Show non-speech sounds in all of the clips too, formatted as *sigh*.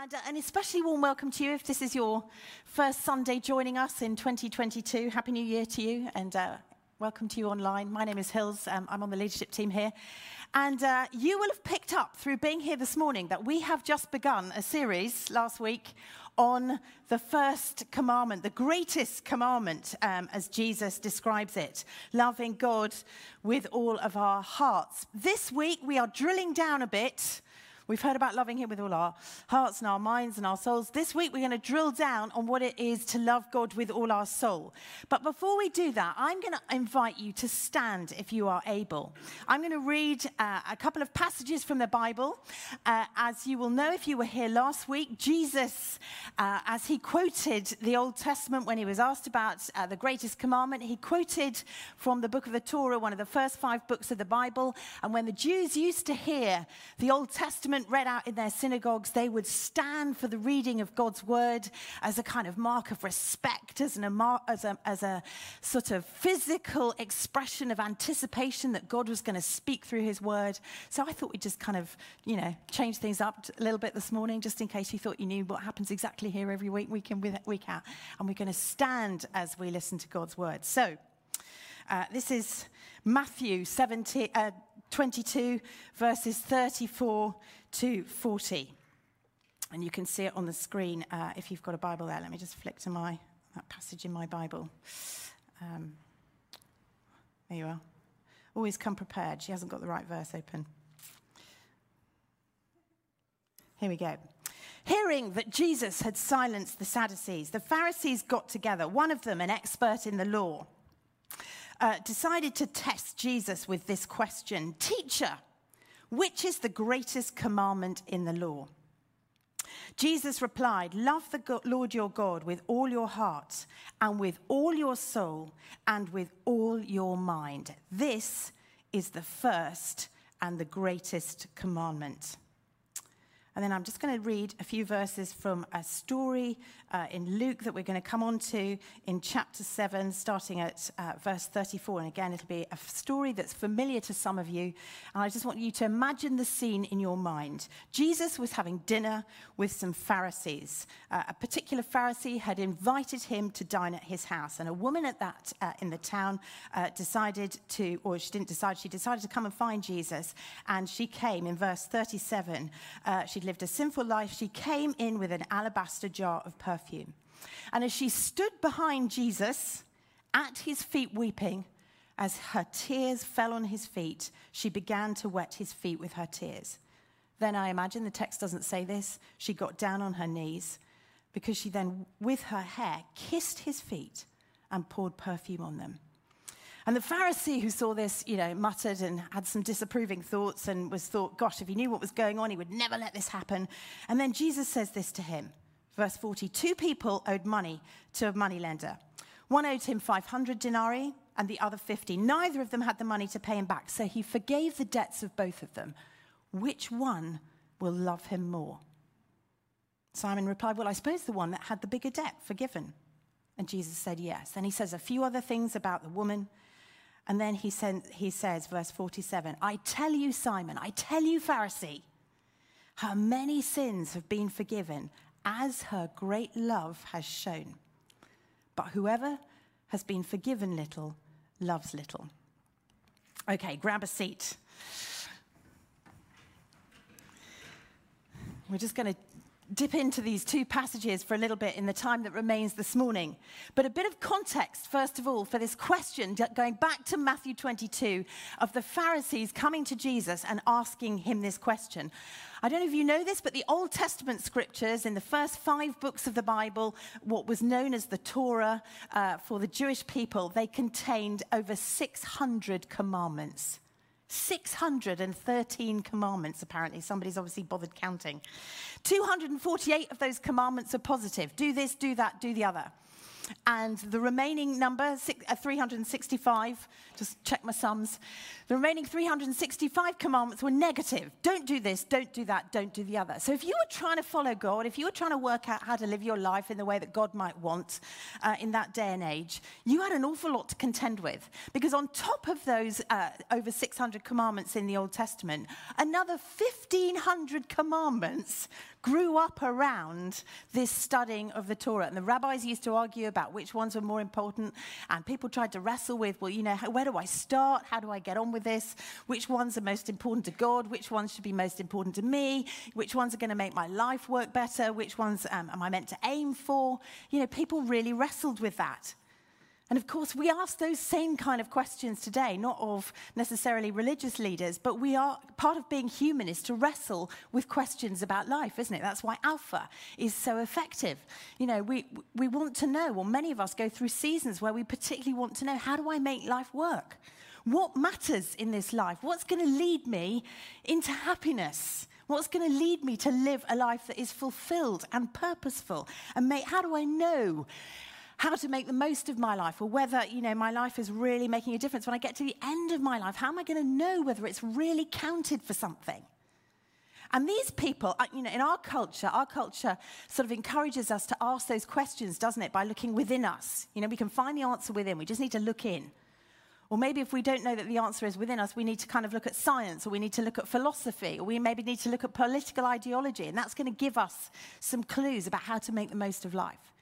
And uh, an especially warm welcome to you if this is your first Sunday joining us in 2022. Happy New Year to you and uh, welcome to you online. My name is Hils. Um, I'm on the leadership team here. And uh, you will have picked up through being here this morning that we have just begun a series last week on the first commandment, the greatest commandment, um, as Jesus describes it loving God with all of our hearts. This week we are drilling down a bit We've heard about loving Him with all our hearts and our minds and our souls. This week, we're going to drill down on what it is to love God with all our soul. But before we do that, I'm going to invite you to stand if you are able. I'm going to read uh, a couple of passages from the Bible. Uh, as you will know, if you were here last week, Jesus, uh, as he quoted the Old Testament when he was asked about uh, the greatest commandment, he quoted from the book of the Torah, one of the first five books of the Bible. And when the Jews used to hear the Old Testament, read out in their synagogues, they would stand for the reading of God's word as a kind of mark of respect, as, an, as, a, as a sort of physical expression of anticipation that God was going to speak through his word. So I thought we'd just kind of, you know, change things up a little bit this morning, just in case you thought you knew what happens exactly here every week, week in, week out. And we're going to stand as we listen to God's word. So, uh, this is Matthew 17, uh, 22, verses 34 to 40. And you can see it on the screen uh, if you've got a Bible there. Let me just flick to my that passage in my Bible. Um, there you are. Always come prepared. She hasn't got the right verse open. Here we go. Hearing that Jesus had silenced the Sadducees, the Pharisees got together. One of them, an expert in the law, uh, decided to test Jesus with this question Teacher, which is the greatest commandment in the law? Jesus replied, Love the Lord your God with all your heart, and with all your soul, and with all your mind. This is the first and the greatest commandment. And then I'm just going to read a few verses from a story uh, in Luke that we're going to come on to in chapter 7, starting at uh, verse 34. And again, it'll be a story that's familiar to some of you. And I just want you to imagine the scene in your mind. Jesus was having dinner with some Pharisees. Uh, a particular Pharisee had invited him to dine at his house. And a woman at that uh, in the town uh, decided to, or she didn't decide, she decided to come and find Jesus. And she came in verse 37. Uh, she'd lived a sinful life, she came in with an alabaster jar of perfume. And as she stood behind Jesus at his feet weeping, as her tears fell on his feet, she began to wet his feet with her tears. Then I imagine the text doesn't say this. She got down on her knees because she then, with her hair, kissed his feet and poured perfume on them. And the Pharisee who saw this, you know, muttered and had some disapproving thoughts and was thought, gosh, if he knew what was going on, he would never let this happen. And then Jesus says this to him. Verse 40 Two people owed money to a moneylender. One owed him 500 denarii and the other 50. Neither of them had the money to pay him back, so he forgave the debts of both of them. Which one will love him more? Simon replied, Well, I suppose the one that had the bigger debt forgiven. And Jesus said, Yes. And he says a few other things about the woman. And then he, sent, he says, verse 47 I tell you, Simon, I tell you, Pharisee, her many sins have been forgiven as her great love has shown. But whoever has been forgiven little loves little. Okay, grab a seat. We're just going to dip into these two passages for a little bit in the time that remains this morning. But a bit of context, first of all, for this question, going back to Matthew 22, of the Pharisees coming to Jesus and asking him this question. I don't know if you know this, but the Old Testament scriptures in the first five books of the Bible, what was known as the Torah uh, for the Jewish people, they contained over 600 commandments. 613 commandments, apparently. Somebody's obviously bothered counting. 248 of those commandments are positive do this, do that, do the other. And the remaining number, uh, 365, just check my sums, the remaining 365 commandments were negative. Don't do this, don't do that, don't do the other. So if you were trying to follow God, if you were trying to work out how to live your life in the way that God might want uh, in that day and age, you had an awful lot to contend with. Because on top of those uh, over 600 commandments in the Old Testament, another 1,500 commandments grew up around this studying of the Torah. And the rabbis used to argue about which ones were more important. And people tried to wrestle with, well, you know, where do I start? How do I get on with this? Which ones are most important to God? Which ones should be most important to me? Which ones are going to make my life work better? Which ones um, am I meant to aim for? You know, people really wrestled with that. And of course, we ask those same kind of questions today, not of necessarily religious leaders, but we are part of being human is to wrestle with questions about life, isn't it? That's why Alpha is so effective. You know, we, we want to know, or many of us go through seasons where we particularly want to know how do I make life work? What matters in this life? What's going to lead me into happiness? What's going to lead me to live a life that is fulfilled and purposeful? And how do I know how to make the most of my life or whether, you know, my life is really making a difference. When I get to the end of my life, how am I going to know whether it's really counted for something? And these people, uh, you know, in our culture, our culture sort of encourages us to ask those questions, doesn't it, by looking within us. You know, we can find the answer within, we just need to look in. Or maybe if we don't know that the answer is within us, we need to kind of look at science, or we need to look at philosophy, or we maybe need to look at political ideology, and that's going to give us some clues about how to make the most of life.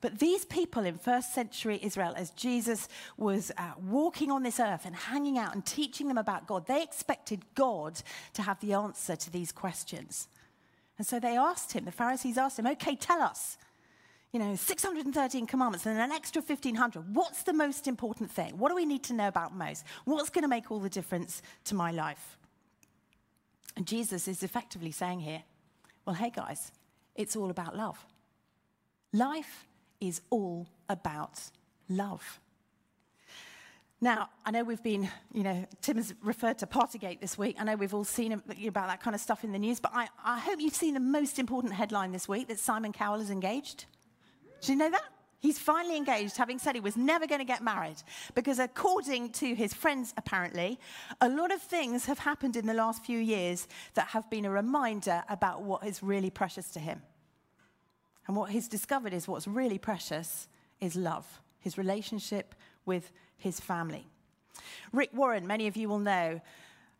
But these people in first century Israel, as Jesus was uh, walking on this earth and hanging out and teaching them about God, they expected God to have the answer to these questions. And so they asked him, the Pharisees asked him, okay, tell us, you know, 613 commandments and an extra 1500. What's the most important thing? What do we need to know about most? What's going to make all the difference to my life? And Jesus is effectively saying here, well, hey guys, it's all about love. Life is all about love. Now, I know we've been, you know, Tim has referred to Partygate this week. I know we've all seen about that kind of stuff in the news, but I, I hope you've seen the most important headline this week that Simon Cowell is engaged. Do you know that? He's finally engaged, having said he was never going to get married. Because according to his friends, apparently, a lot of things have happened in the last few years that have been a reminder about what is really precious to him. And what he's discovered is what's really precious is love, his relationship with his family. Rick Warren, many of you will know,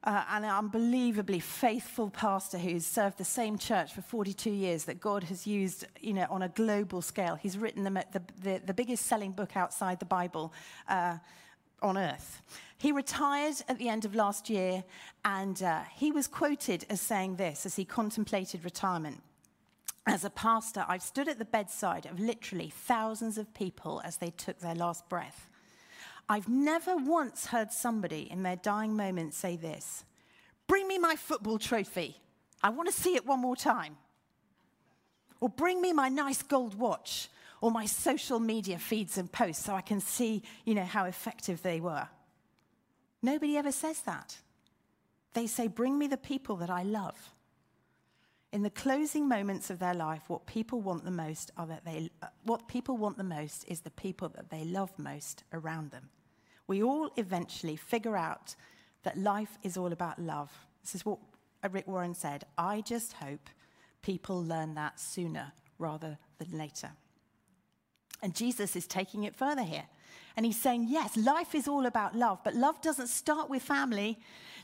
uh, an unbelievably faithful pastor who's served the same church for 42 years that God has used you know, on a global scale. He's written the, the, the, biggest selling book outside the Bible uh, on earth. He retired at the end of last year, and uh, he was quoted as saying this as he contemplated retirement as a pastor, I've stood at the bedside of literally thousands of people as they took their last breath. I've never once heard somebody in their dying moments say this Bring me my football trophy. I want to see it one more time. Or bring me my nice gold watch or my social media feeds and posts so I can see, you know, how effective they were. Nobody ever says that. They say, Bring me the people that I love. In the closing moments of their life, what people want the most are that they, what people want the most is the people that they love most around them. We all eventually figure out that life is all about love. This is what Rick Warren said. I just hope people learn that sooner rather than later. And Jesus is taking it further here. And he's saying, yes, life is all about love, but love doesn't start with family.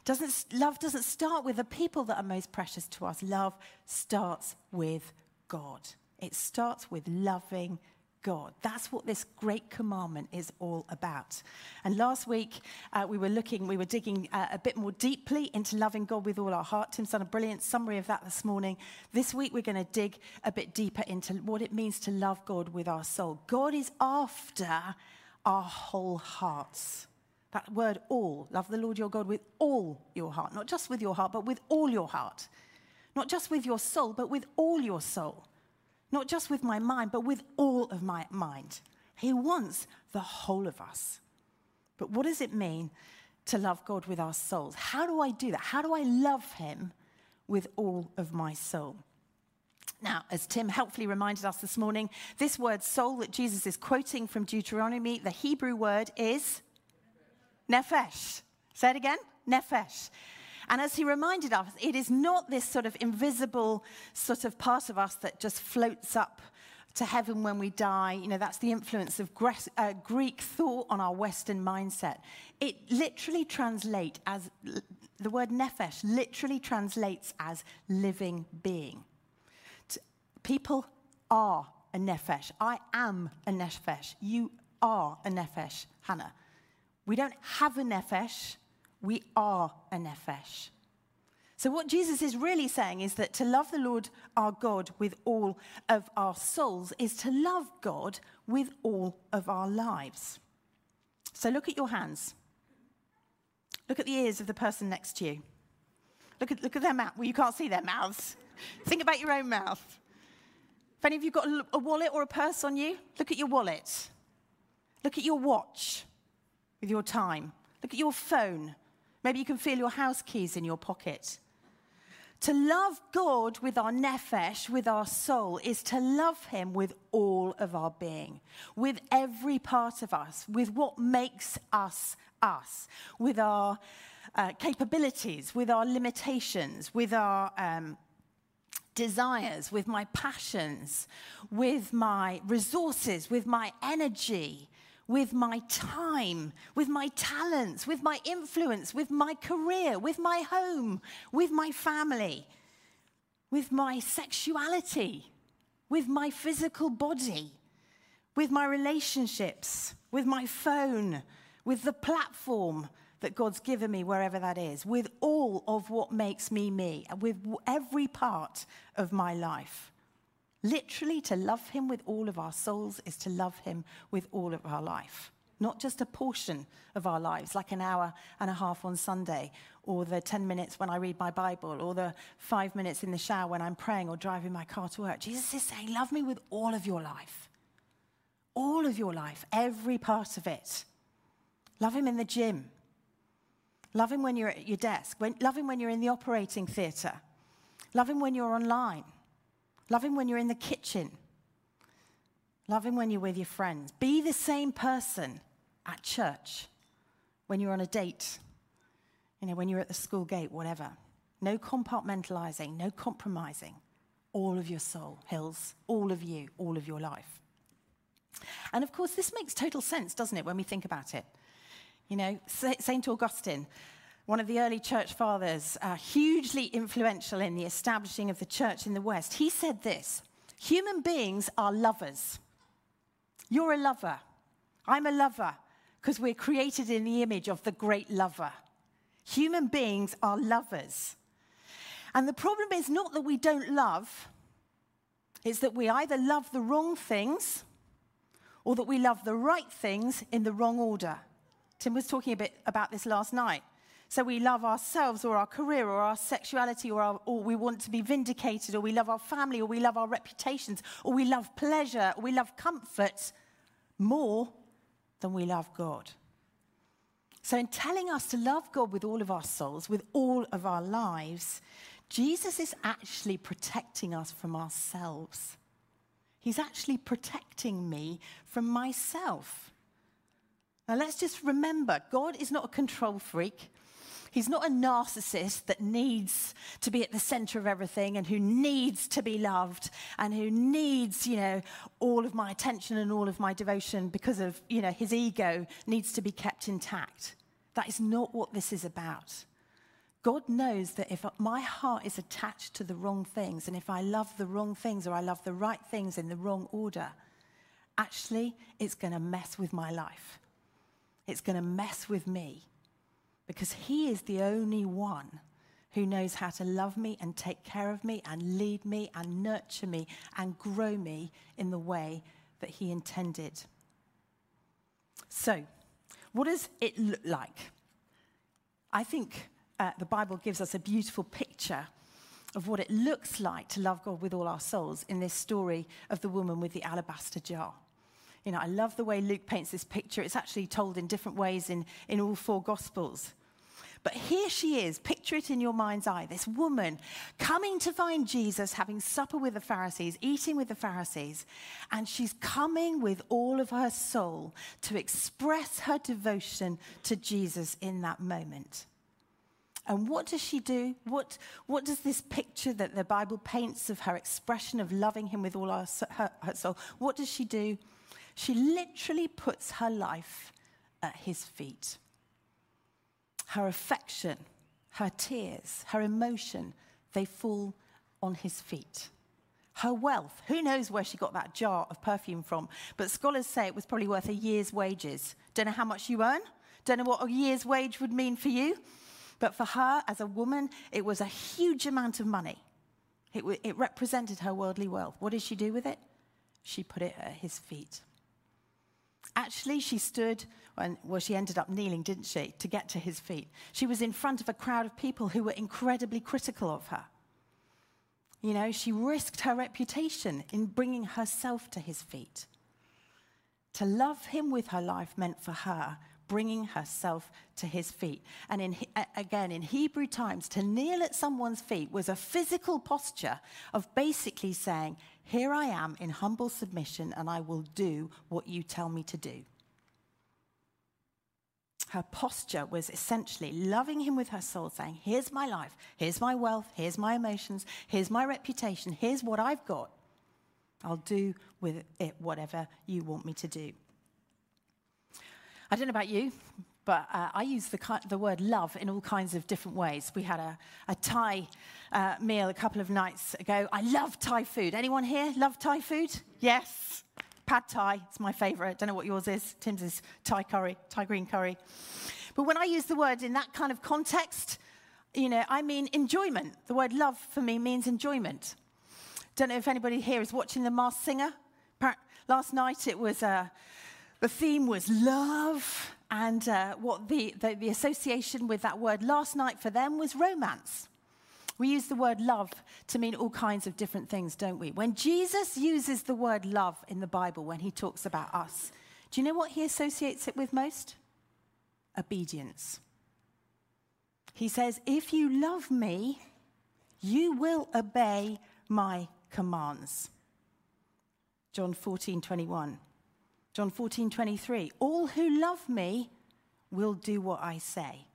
Doesn't, love doesn't start with the people that are most precious to us. Love starts with God. It starts with loving God. That's what this great commandment is all about. And last week, uh, we were looking, we were digging uh, a bit more deeply into loving God with all our heart. Tim's done a brilliant summary of that this morning. This week, we're going to dig a bit deeper into what it means to love God with our soul. God is after our whole hearts. That word all. Love the Lord your God with all your heart. Not just with your heart, but with all your heart. Not just with your soul, but with all your soul. Not just with my mind, but with all of my mind. He wants the whole of us. But what does it mean to love God with our souls? How do I do that? How do I love Him with all of my soul? Now, as Tim helpfully reminded us this morning, this word soul that Jesus is quoting from Deuteronomy, the Hebrew word is nefesh. Say it again nefesh. And as he reminded us, it is not this sort of invisible sort of part of us that just floats up to heaven when we die. You know, that's the influence of uh, Greek thought on our Western mindset. It literally translates as the word nefesh literally translates as living being. People are a nefesh. I am a nefesh. You are a nefesh, Hannah. We don't have a nefesh, we are a nefesh. So, what Jesus is really saying is that to love the Lord our God with all of our souls is to love God with all of our lives. So, look at your hands. Look at the ears of the person next to you. Look at, look at their mouth. Well, you can't see their mouths. *laughs* Think about your own mouth. Any of you got a, wallet or a purse on you, look at your wallet. Look at your watch with your time. Look at your phone. Maybe you can feel your house keys in your pocket. To love God with our nefesh, with our soul, is to love Him with all of our being, with every part of us, with what makes us us, with our uh, capabilities, with our limitations, with our um, desires, with my passions, with my resources, with my energy, with my time, with my talents, with my influence, with my career, with my home, with my family, with my sexuality, with my physical body, with my relationships, with my phone, with the platform that God's given me, wherever that is, with all of what makes me me, with every part of my life. Literally, to love Him with all of our souls is to love Him with all of our life. Not just a portion of our lives, like an hour and a half on Sunday, or the 10 minutes when I read my Bible, or the five minutes in the shower when I'm praying or driving my car to work. Jesus is saying, Love me with all of your life. All of your life, every part of it. Love Him in the gym. Love Him when you're at your desk. When, love Him when you're in the operating theatre. Love Him when you're online. Love Him when you're in the kitchen. Love Him when you're with your friends. Be the same person at church, when you're on a date, you know, when you're at the school gate, whatever. No compartmentalizing, no compromising. All of your soul, Hils, all of you, all of your life. And of course, this makes total sense, doesn't it, when we think about it? You know, St. Augustine, one of the early church fathers, uh, hugely influential in the establishing of the church in the West, he said this Human beings are lovers. You're a lover. I'm a lover because we're created in the image of the great lover. Human beings are lovers. And the problem is not that we don't love, it's that we either love the wrong things or that we love the right things in the wrong order. Tim was talking a bit about this last night. So we love ourselves or our career or our sexuality or, our, or we want to be vindicated or we love our family or we love our reputations or we love pleasure or we love comfort more than we love God. So, in telling us to love God with all of our souls, with all of our lives, Jesus is actually protecting us from ourselves. He's actually protecting me from myself. Now, let's just remember God is not a control freak. He's not a narcissist that needs to be at the center of everything and who needs to be loved and who needs, you know, all of my attention and all of my devotion because of, you know, his ego needs to be kept intact. That is not what this is about. God knows that if my heart is attached to the wrong things and if I love the wrong things or I love the right things in the wrong order, actually it's going to mess with my life. It's going to mess with me because He is the only one who knows how to love me and take care of me and lead me and nurture me and grow me in the way that He intended. So, what does it look like? I think uh, the Bible gives us a beautiful picture of what it looks like to love God with all our souls in this story of the woman with the alabaster jar. You know, I love the way Luke paints this picture. It's actually told in different ways in, in all four Gospels. But here she is, picture it in your mind's eye this woman coming to find Jesus, having supper with the Pharisees, eating with the Pharisees, and she's coming with all of her soul to express her devotion to Jesus in that moment. And what does she do? What, what does this picture that the Bible paints of her expression of loving him with all her, her, her soul, what does she do? She literally puts her life at his feet her affection, her tears, her emotion, they fall on his feet. Her wealth, who knows where she got that jar of perfume from, but scholars say it was probably worth a year's wages. Don't know how much you earn, don't know what a year's wage would mean for you, but for her as a woman, it was a huge amount of money. It, it represented her worldly wealth. What did she do with it? She put it at his feet. Actually, she stood, and, well, she ended up kneeling, didn't she, to get to his feet. She was in front of a crowd of people who were incredibly critical of her. You know, she risked her reputation in bringing herself to his feet. To love him with her life meant for her bringing herself to his feet. And in, again, in Hebrew times, to kneel at someone's feet was a physical posture of basically saying, Here I am in humble submission, and I will do what you tell me to do. Her posture was essentially loving him with her soul, saying, Here's my life, here's my wealth, here's my emotions, here's my reputation, here's what I've got. I'll do with it whatever you want me to do. I don't know about you, but uh, I use the, the, word love in all kinds of different ways. We had a, a Thai uh, meal a couple of nights ago. I love Thai food. Anyone here love Thai food? Yes. Pad Thai, it's my favorite. Don't know what yours is. Tim's is Thai curry, Thai green curry. But when I use the word in that kind of context, you know, I mean enjoyment. The word love for me means enjoyment. Don't know if anybody here is watching The Masked Singer. Last night it was. Uh, the theme was love, and uh, what the, the, the association with that word last night for them was romance. We use the word love to mean all kinds of different things, don't we? When Jesus uses the word love in the Bible, when he talks about us, do you know what he associates it with most? Obedience. He says, If you love me, you will obey my commands. John 14, 21. John 14, 23. All who love me will do what I say.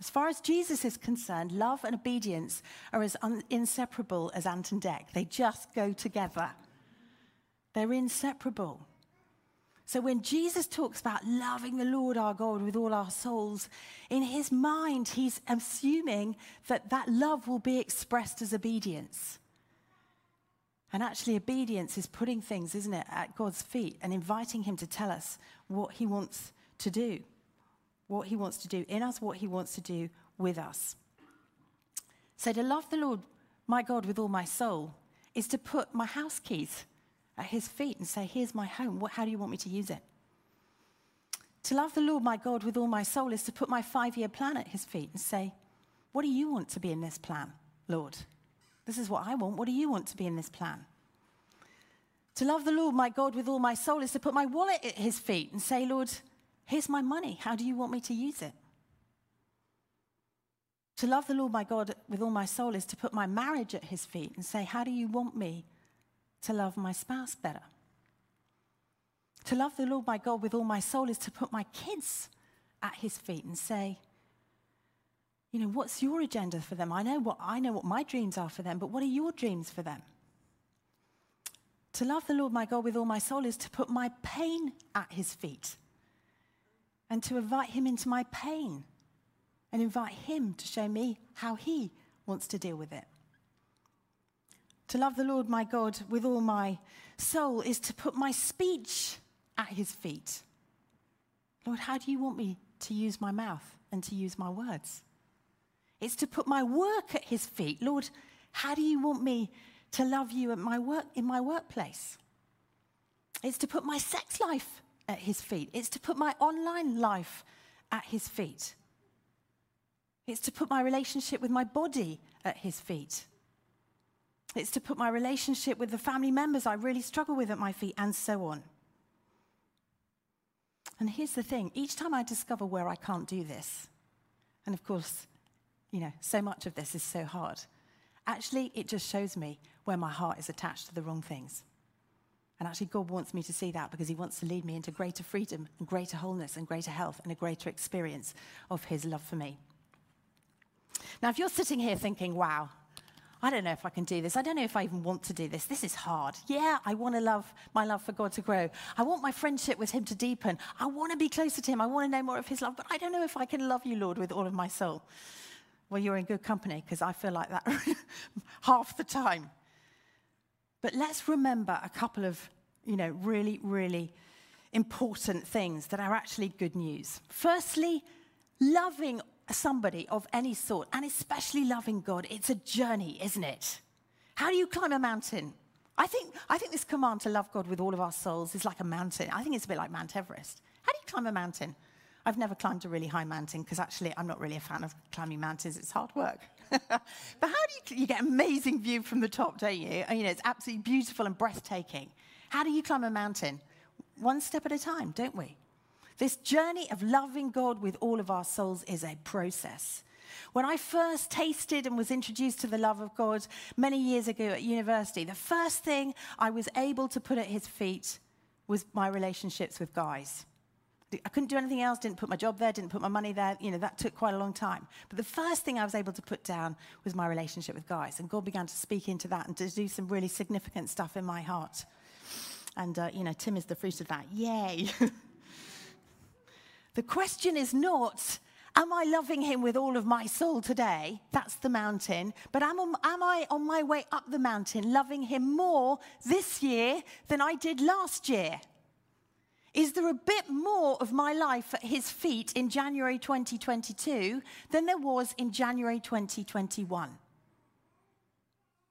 As far as Jesus is concerned, love and obedience are as un- inseparable as Ant and Dec. They just go together. They're inseparable. So when Jesus talks about loving the Lord our God with all our souls, in his mind, he's assuming that that love will be expressed as obedience. And actually, obedience is putting things, isn't it, at God's feet and inviting Him to tell us what He wants to do, what He wants to do in us, what He wants to do with us. So, to love the Lord my God with all my soul is to put my house keys at His feet and say, Here's my home. What, how do you want me to use it? To love the Lord my God with all my soul is to put my five year plan at His feet and say, What do you want to be in this plan, Lord? This is what I want. What do you want to be in this plan? To love the Lord my God with all my soul is to put my wallet at his feet and say, Lord, here's my money. How do you want me to use it? To love the Lord my God with all my soul is to put my marriage at his feet and say, How do you want me to love my spouse better? To love the Lord my God with all my soul is to put my kids at his feet and say, you know, what's your agenda for them? I know what I know what my dreams are for them, but what are your dreams for them? To love the Lord my God with all my soul is to put my pain at his feet and to invite him into my pain and invite him to show me how he wants to deal with it. To love the Lord my God with all my soul is to put my speech at his feet. Lord, how do you want me to use my mouth and to use my words? It's to put my work at his feet. Lord, how do you want me to love you at my work in my workplace? It's to put my sex life at his feet. It's to put my online life at his feet. It's to put my relationship with my body at his feet. It's to put my relationship with the family members I really struggle with at my feet, and so on. And here's the thing each time I discover where I can't do this, And of course, you know, so much of this is so hard. Actually, it just shows me where my heart is attached to the wrong things. And actually, God wants me to see that because He wants to lead me into greater freedom and greater wholeness and greater health and a greater experience of His love for me. Now, if you're sitting here thinking, wow, I don't know if I can do this. I don't know if I even want to do this. This is hard. Yeah, I want to love my love for God to grow. I want my friendship with Him to deepen. I want to be closer to Him. I want to know more of His love, but I don't know if I can love you, Lord, with all of my soul. Well, you're in good company because I feel like that *laughs* half the time. But let's remember a couple of, you know, really, really important things that are actually good news. Firstly, loving somebody of any sort, and especially loving God, it's a journey, isn't it? How do you climb a mountain? I think, I think this command to love God with all of our souls is like a mountain. I think it's a bit like Mount Everest. How do you climb a mountain? I've never climbed a really high mountain because actually I'm not really a fan of climbing mountains. It's hard work. *laughs* but how do you, you get amazing view from the top, don't you? you know, it's absolutely beautiful and breathtaking. How do you climb a mountain? One step at a time, don't we? This journey of loving God with all of our souls is a process. When I first tasted and was introduced to the love of God many years ago at university, the first thing I was able to put at his feet was my relationships with guys. I couldn't do anything else, didn't put my job there, didn't put my money there. You know, that took quite a long time. But the first thing I was able to put down was my relationship with guys. And God began to speak into that and to do some really significant stuff in my heart. And, uh, you know, Tim is the fruit of that. Yay! *laughs* The question is not, am I loving him with all of my soul today? That's the mountain. But am, am I on my way up the mountain loving him more this year than I did last year? Is there a bit more of my life at his feet in January 2022 than there was in January 2021?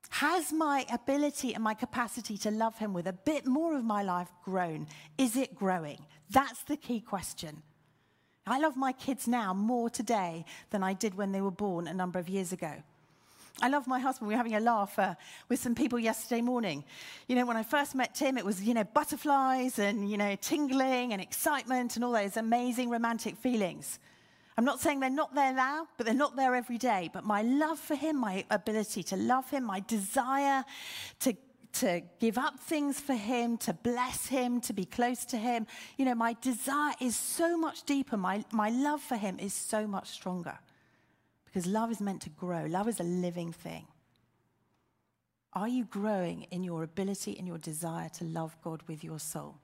Has my ability and my capacity to love him with a bit more of my life grown? Is it growing? That's the key question. I love my kids now more today than I did when they were born a number of years ago. I love my husband. We were having a laugh uh, with some people yesterday morning. You know, when I first met Tim, it was, you know, butterflies and, you know, tingling and excitement and all those amazing romantic feelings. I'm not saying they're not there now, but they're not there every day. But my love for him, my ability to love him, my desire to to give up things for Him, to bless Him, to be close to Him. You know, my desire is so much deeper. My, my love for Him is so much stronger because love is meant to grow, love is a living thing. Are you growing in your ability and your desire to love God with your soul?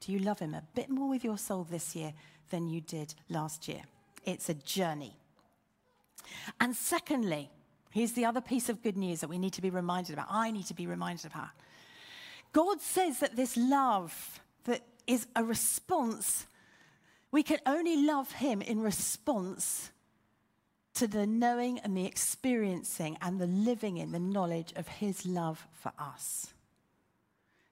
Do you love Him a bit more with your soul this year than you did last year? It's a journey. And secondly, Here's the other piece of good news that we need to be reminded about. I need to be reminded about. God says that this love that is a response, we can only love Him in response to the knowing and the experiencing and the living in the knowledge of His love for us.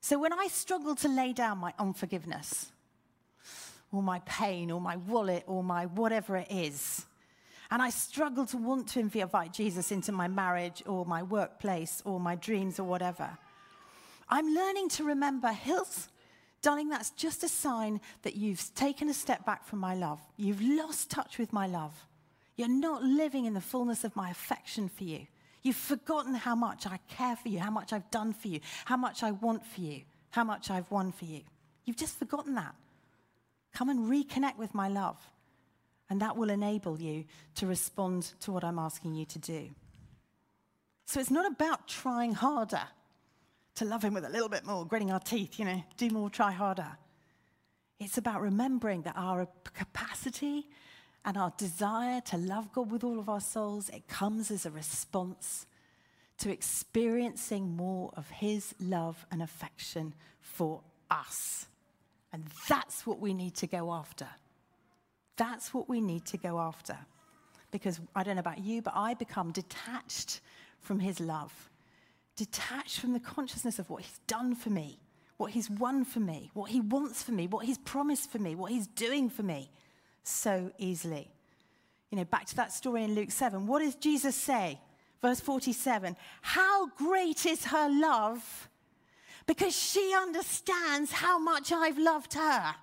So when I struggle to lay down my unforgiveness, or my pain, or my wallet, or my whatever it is, and I struggle to want to invite Jesus into my marriage or my workplace or my dreams or whatever. I'm learning to remember, Hils, darling, that's just a sign that you've taken a step back from my love. You've lost touch with my love. You're not living in the fullness of my affection for you. You've forgotten how much I care for you, how much I've done for you, how much I want for you, how much I've won for you. You've just forgotten that. Come and reconnect with my love. And that will enable you to respond to what I'm asking you to do. So it's not about trying harder to love Him with a little bit more, gritting our teeth, you know, do more, try harder. It's about remembering that our capacity and our desire to love God with all of our souls, it comes as a response to experiencing more of His love and affection for us. And that's what we need to go after. That's what we need to go after. Because I don't know about you, but I become detached from his love, detached from the consciousness of what he's done for me, what he's won for me, what he wants for me, what he's promised for me, what he's doing for me so easily. You know, back to that story in Luke 7. What does Jesus say? Verse 47 How great is her love because she understands how much I've loved her.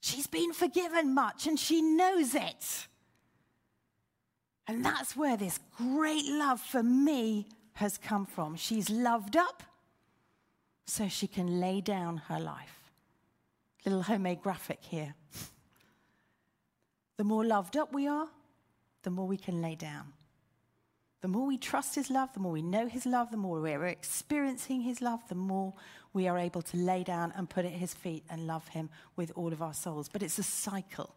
She's been forgiven much and she knows it. And that's where this great love for me has come from. She's loved up so she can lay down her life. Little homemade graphic here. The more loved up we are, the more we can lay down. The more we trust His love, the more we know His love, the more we're experiencing His love, the more we are able to lay down and put at His feet and love Him with all of our souls. But it's a cycle.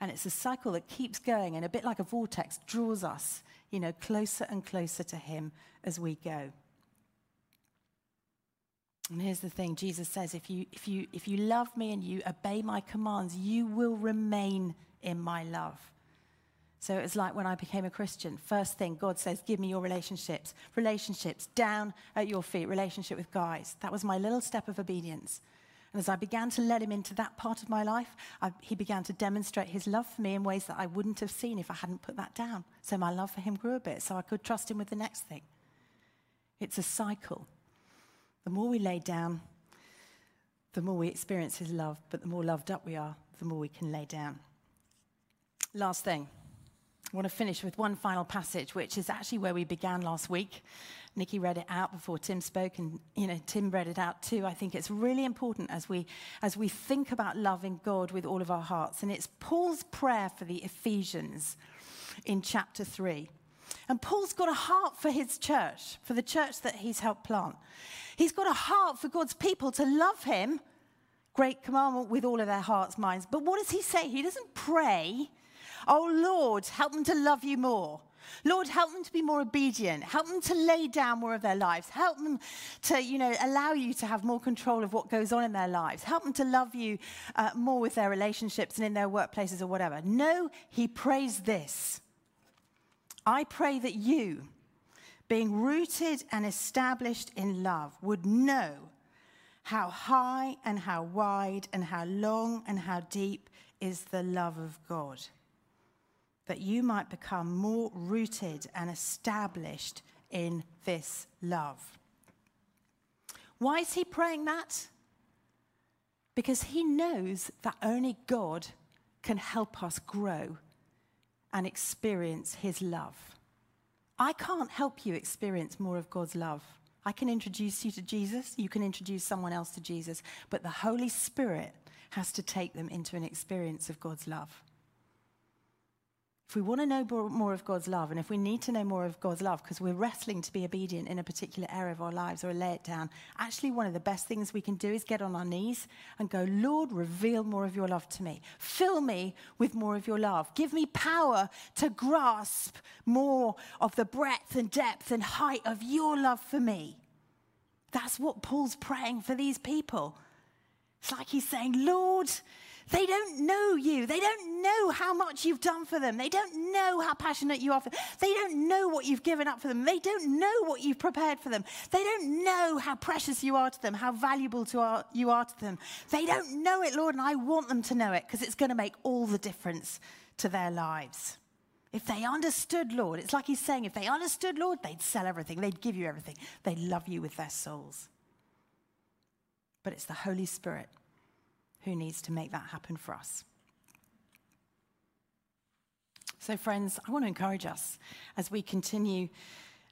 And it's a cycle that keeps going and a bit like a vortex draws us, you know, closer and closer to Him as we go. And here's the thing Jesus says if you, if, you, if you love me and you obey my commands, you will remain in my love. So it's like when I became a Christian. First thing, God says, Give me your relationships. Relationships down at your feet, relationship with guys. That was my little step of obedience. And as I began to let him into that part of my life, I, he began to demonstrate his love for me in ways that I wouldn't have seen if I hadn't put that down. So my love for him grew a bit, so I could trust him with the next thing. It's a cycle. The more we lay down, the more we experience his love, but the more loved up we are, the more we can lay down. Last thing. I want to finish with one final passage, which is actually where we began last week. Nikki read it out before Tim spoke, and you know Tim read it out too. I think it's really important as we as we think about loving God with all of our hearts, and it's Paul's prayer for the Ephesians in chapter three. And Paul's got a heart for his church, for the church that he's helped plant. He's got a heart for God's people to love him, great commandment with all of their hearts, minds. But what does he say? He doesn't pray Oh, Lord, help them to love you more. Lord, help them to be more obedient. Help them to lay down more of their lives. Help them to, you know, allow you to have more control of what goes on in their lives. Help them to love you uh, more with their relationships and in their workplaces or whatever. No, he prays this. I pray that you, being rooted and established in love, would know how high and how wide and how long and how deep is the love of God that you might become more rooted and established in this love. Why is he praying that? Because he knows that only God can help us grow and experience his love. I can't help you experience more of God's love. I can introduce you to Jesus, you can introduce someone else to Jesus, but the Holy Spirit has to take them into an experience of God's love. If we want to know more of God's love, and if we need to know more of God's love because we're wrestling to be obedient in a particular area of our lives or lay it down, actually, one of the best things we can do is get on our knees and go, Lord, reveal more of your love to me. Fill me with more of your love. Give me power to grasp more of the breadth and depth and height of your love for me. That's what Paul's praying for these people. It's like he's saying, Lord, they don't know you. They don't know how much you've done for them. They don't know how passionate you are for them. They don't know what you've given up for them. They don't know what you've prepared for them. They don't know how precious you are to them, how valuable our, you are to them. They don't know it, Lord, and I want them to know it because it's going to make all the difference to their lives. If they understood, Lord, it's like he's saying, if they understood, Lord, they'd sell everything, they'd give you everything, they'd love you with their souls. But it's the Holy Spirit who needs to make that happen for us. So, friends, I want to encourage us as we continue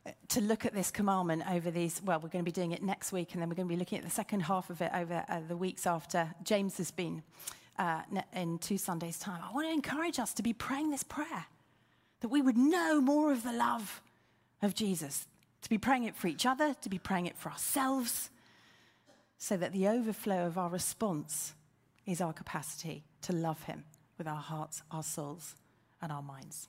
uh, to look at this commandment over these. Well, we're going to be doing it next week, and then we're going to be looking at the second half of it over uh, the weeks after James has been uh, in two Sundays' time. I want to encourage us to be praying this prayer that we would know more of the love of Jesus, to be praying it for each other, to be praying it for ourselves, so that the overflow of our response is our capacity to love Him with our hearts, our souls, and our minds.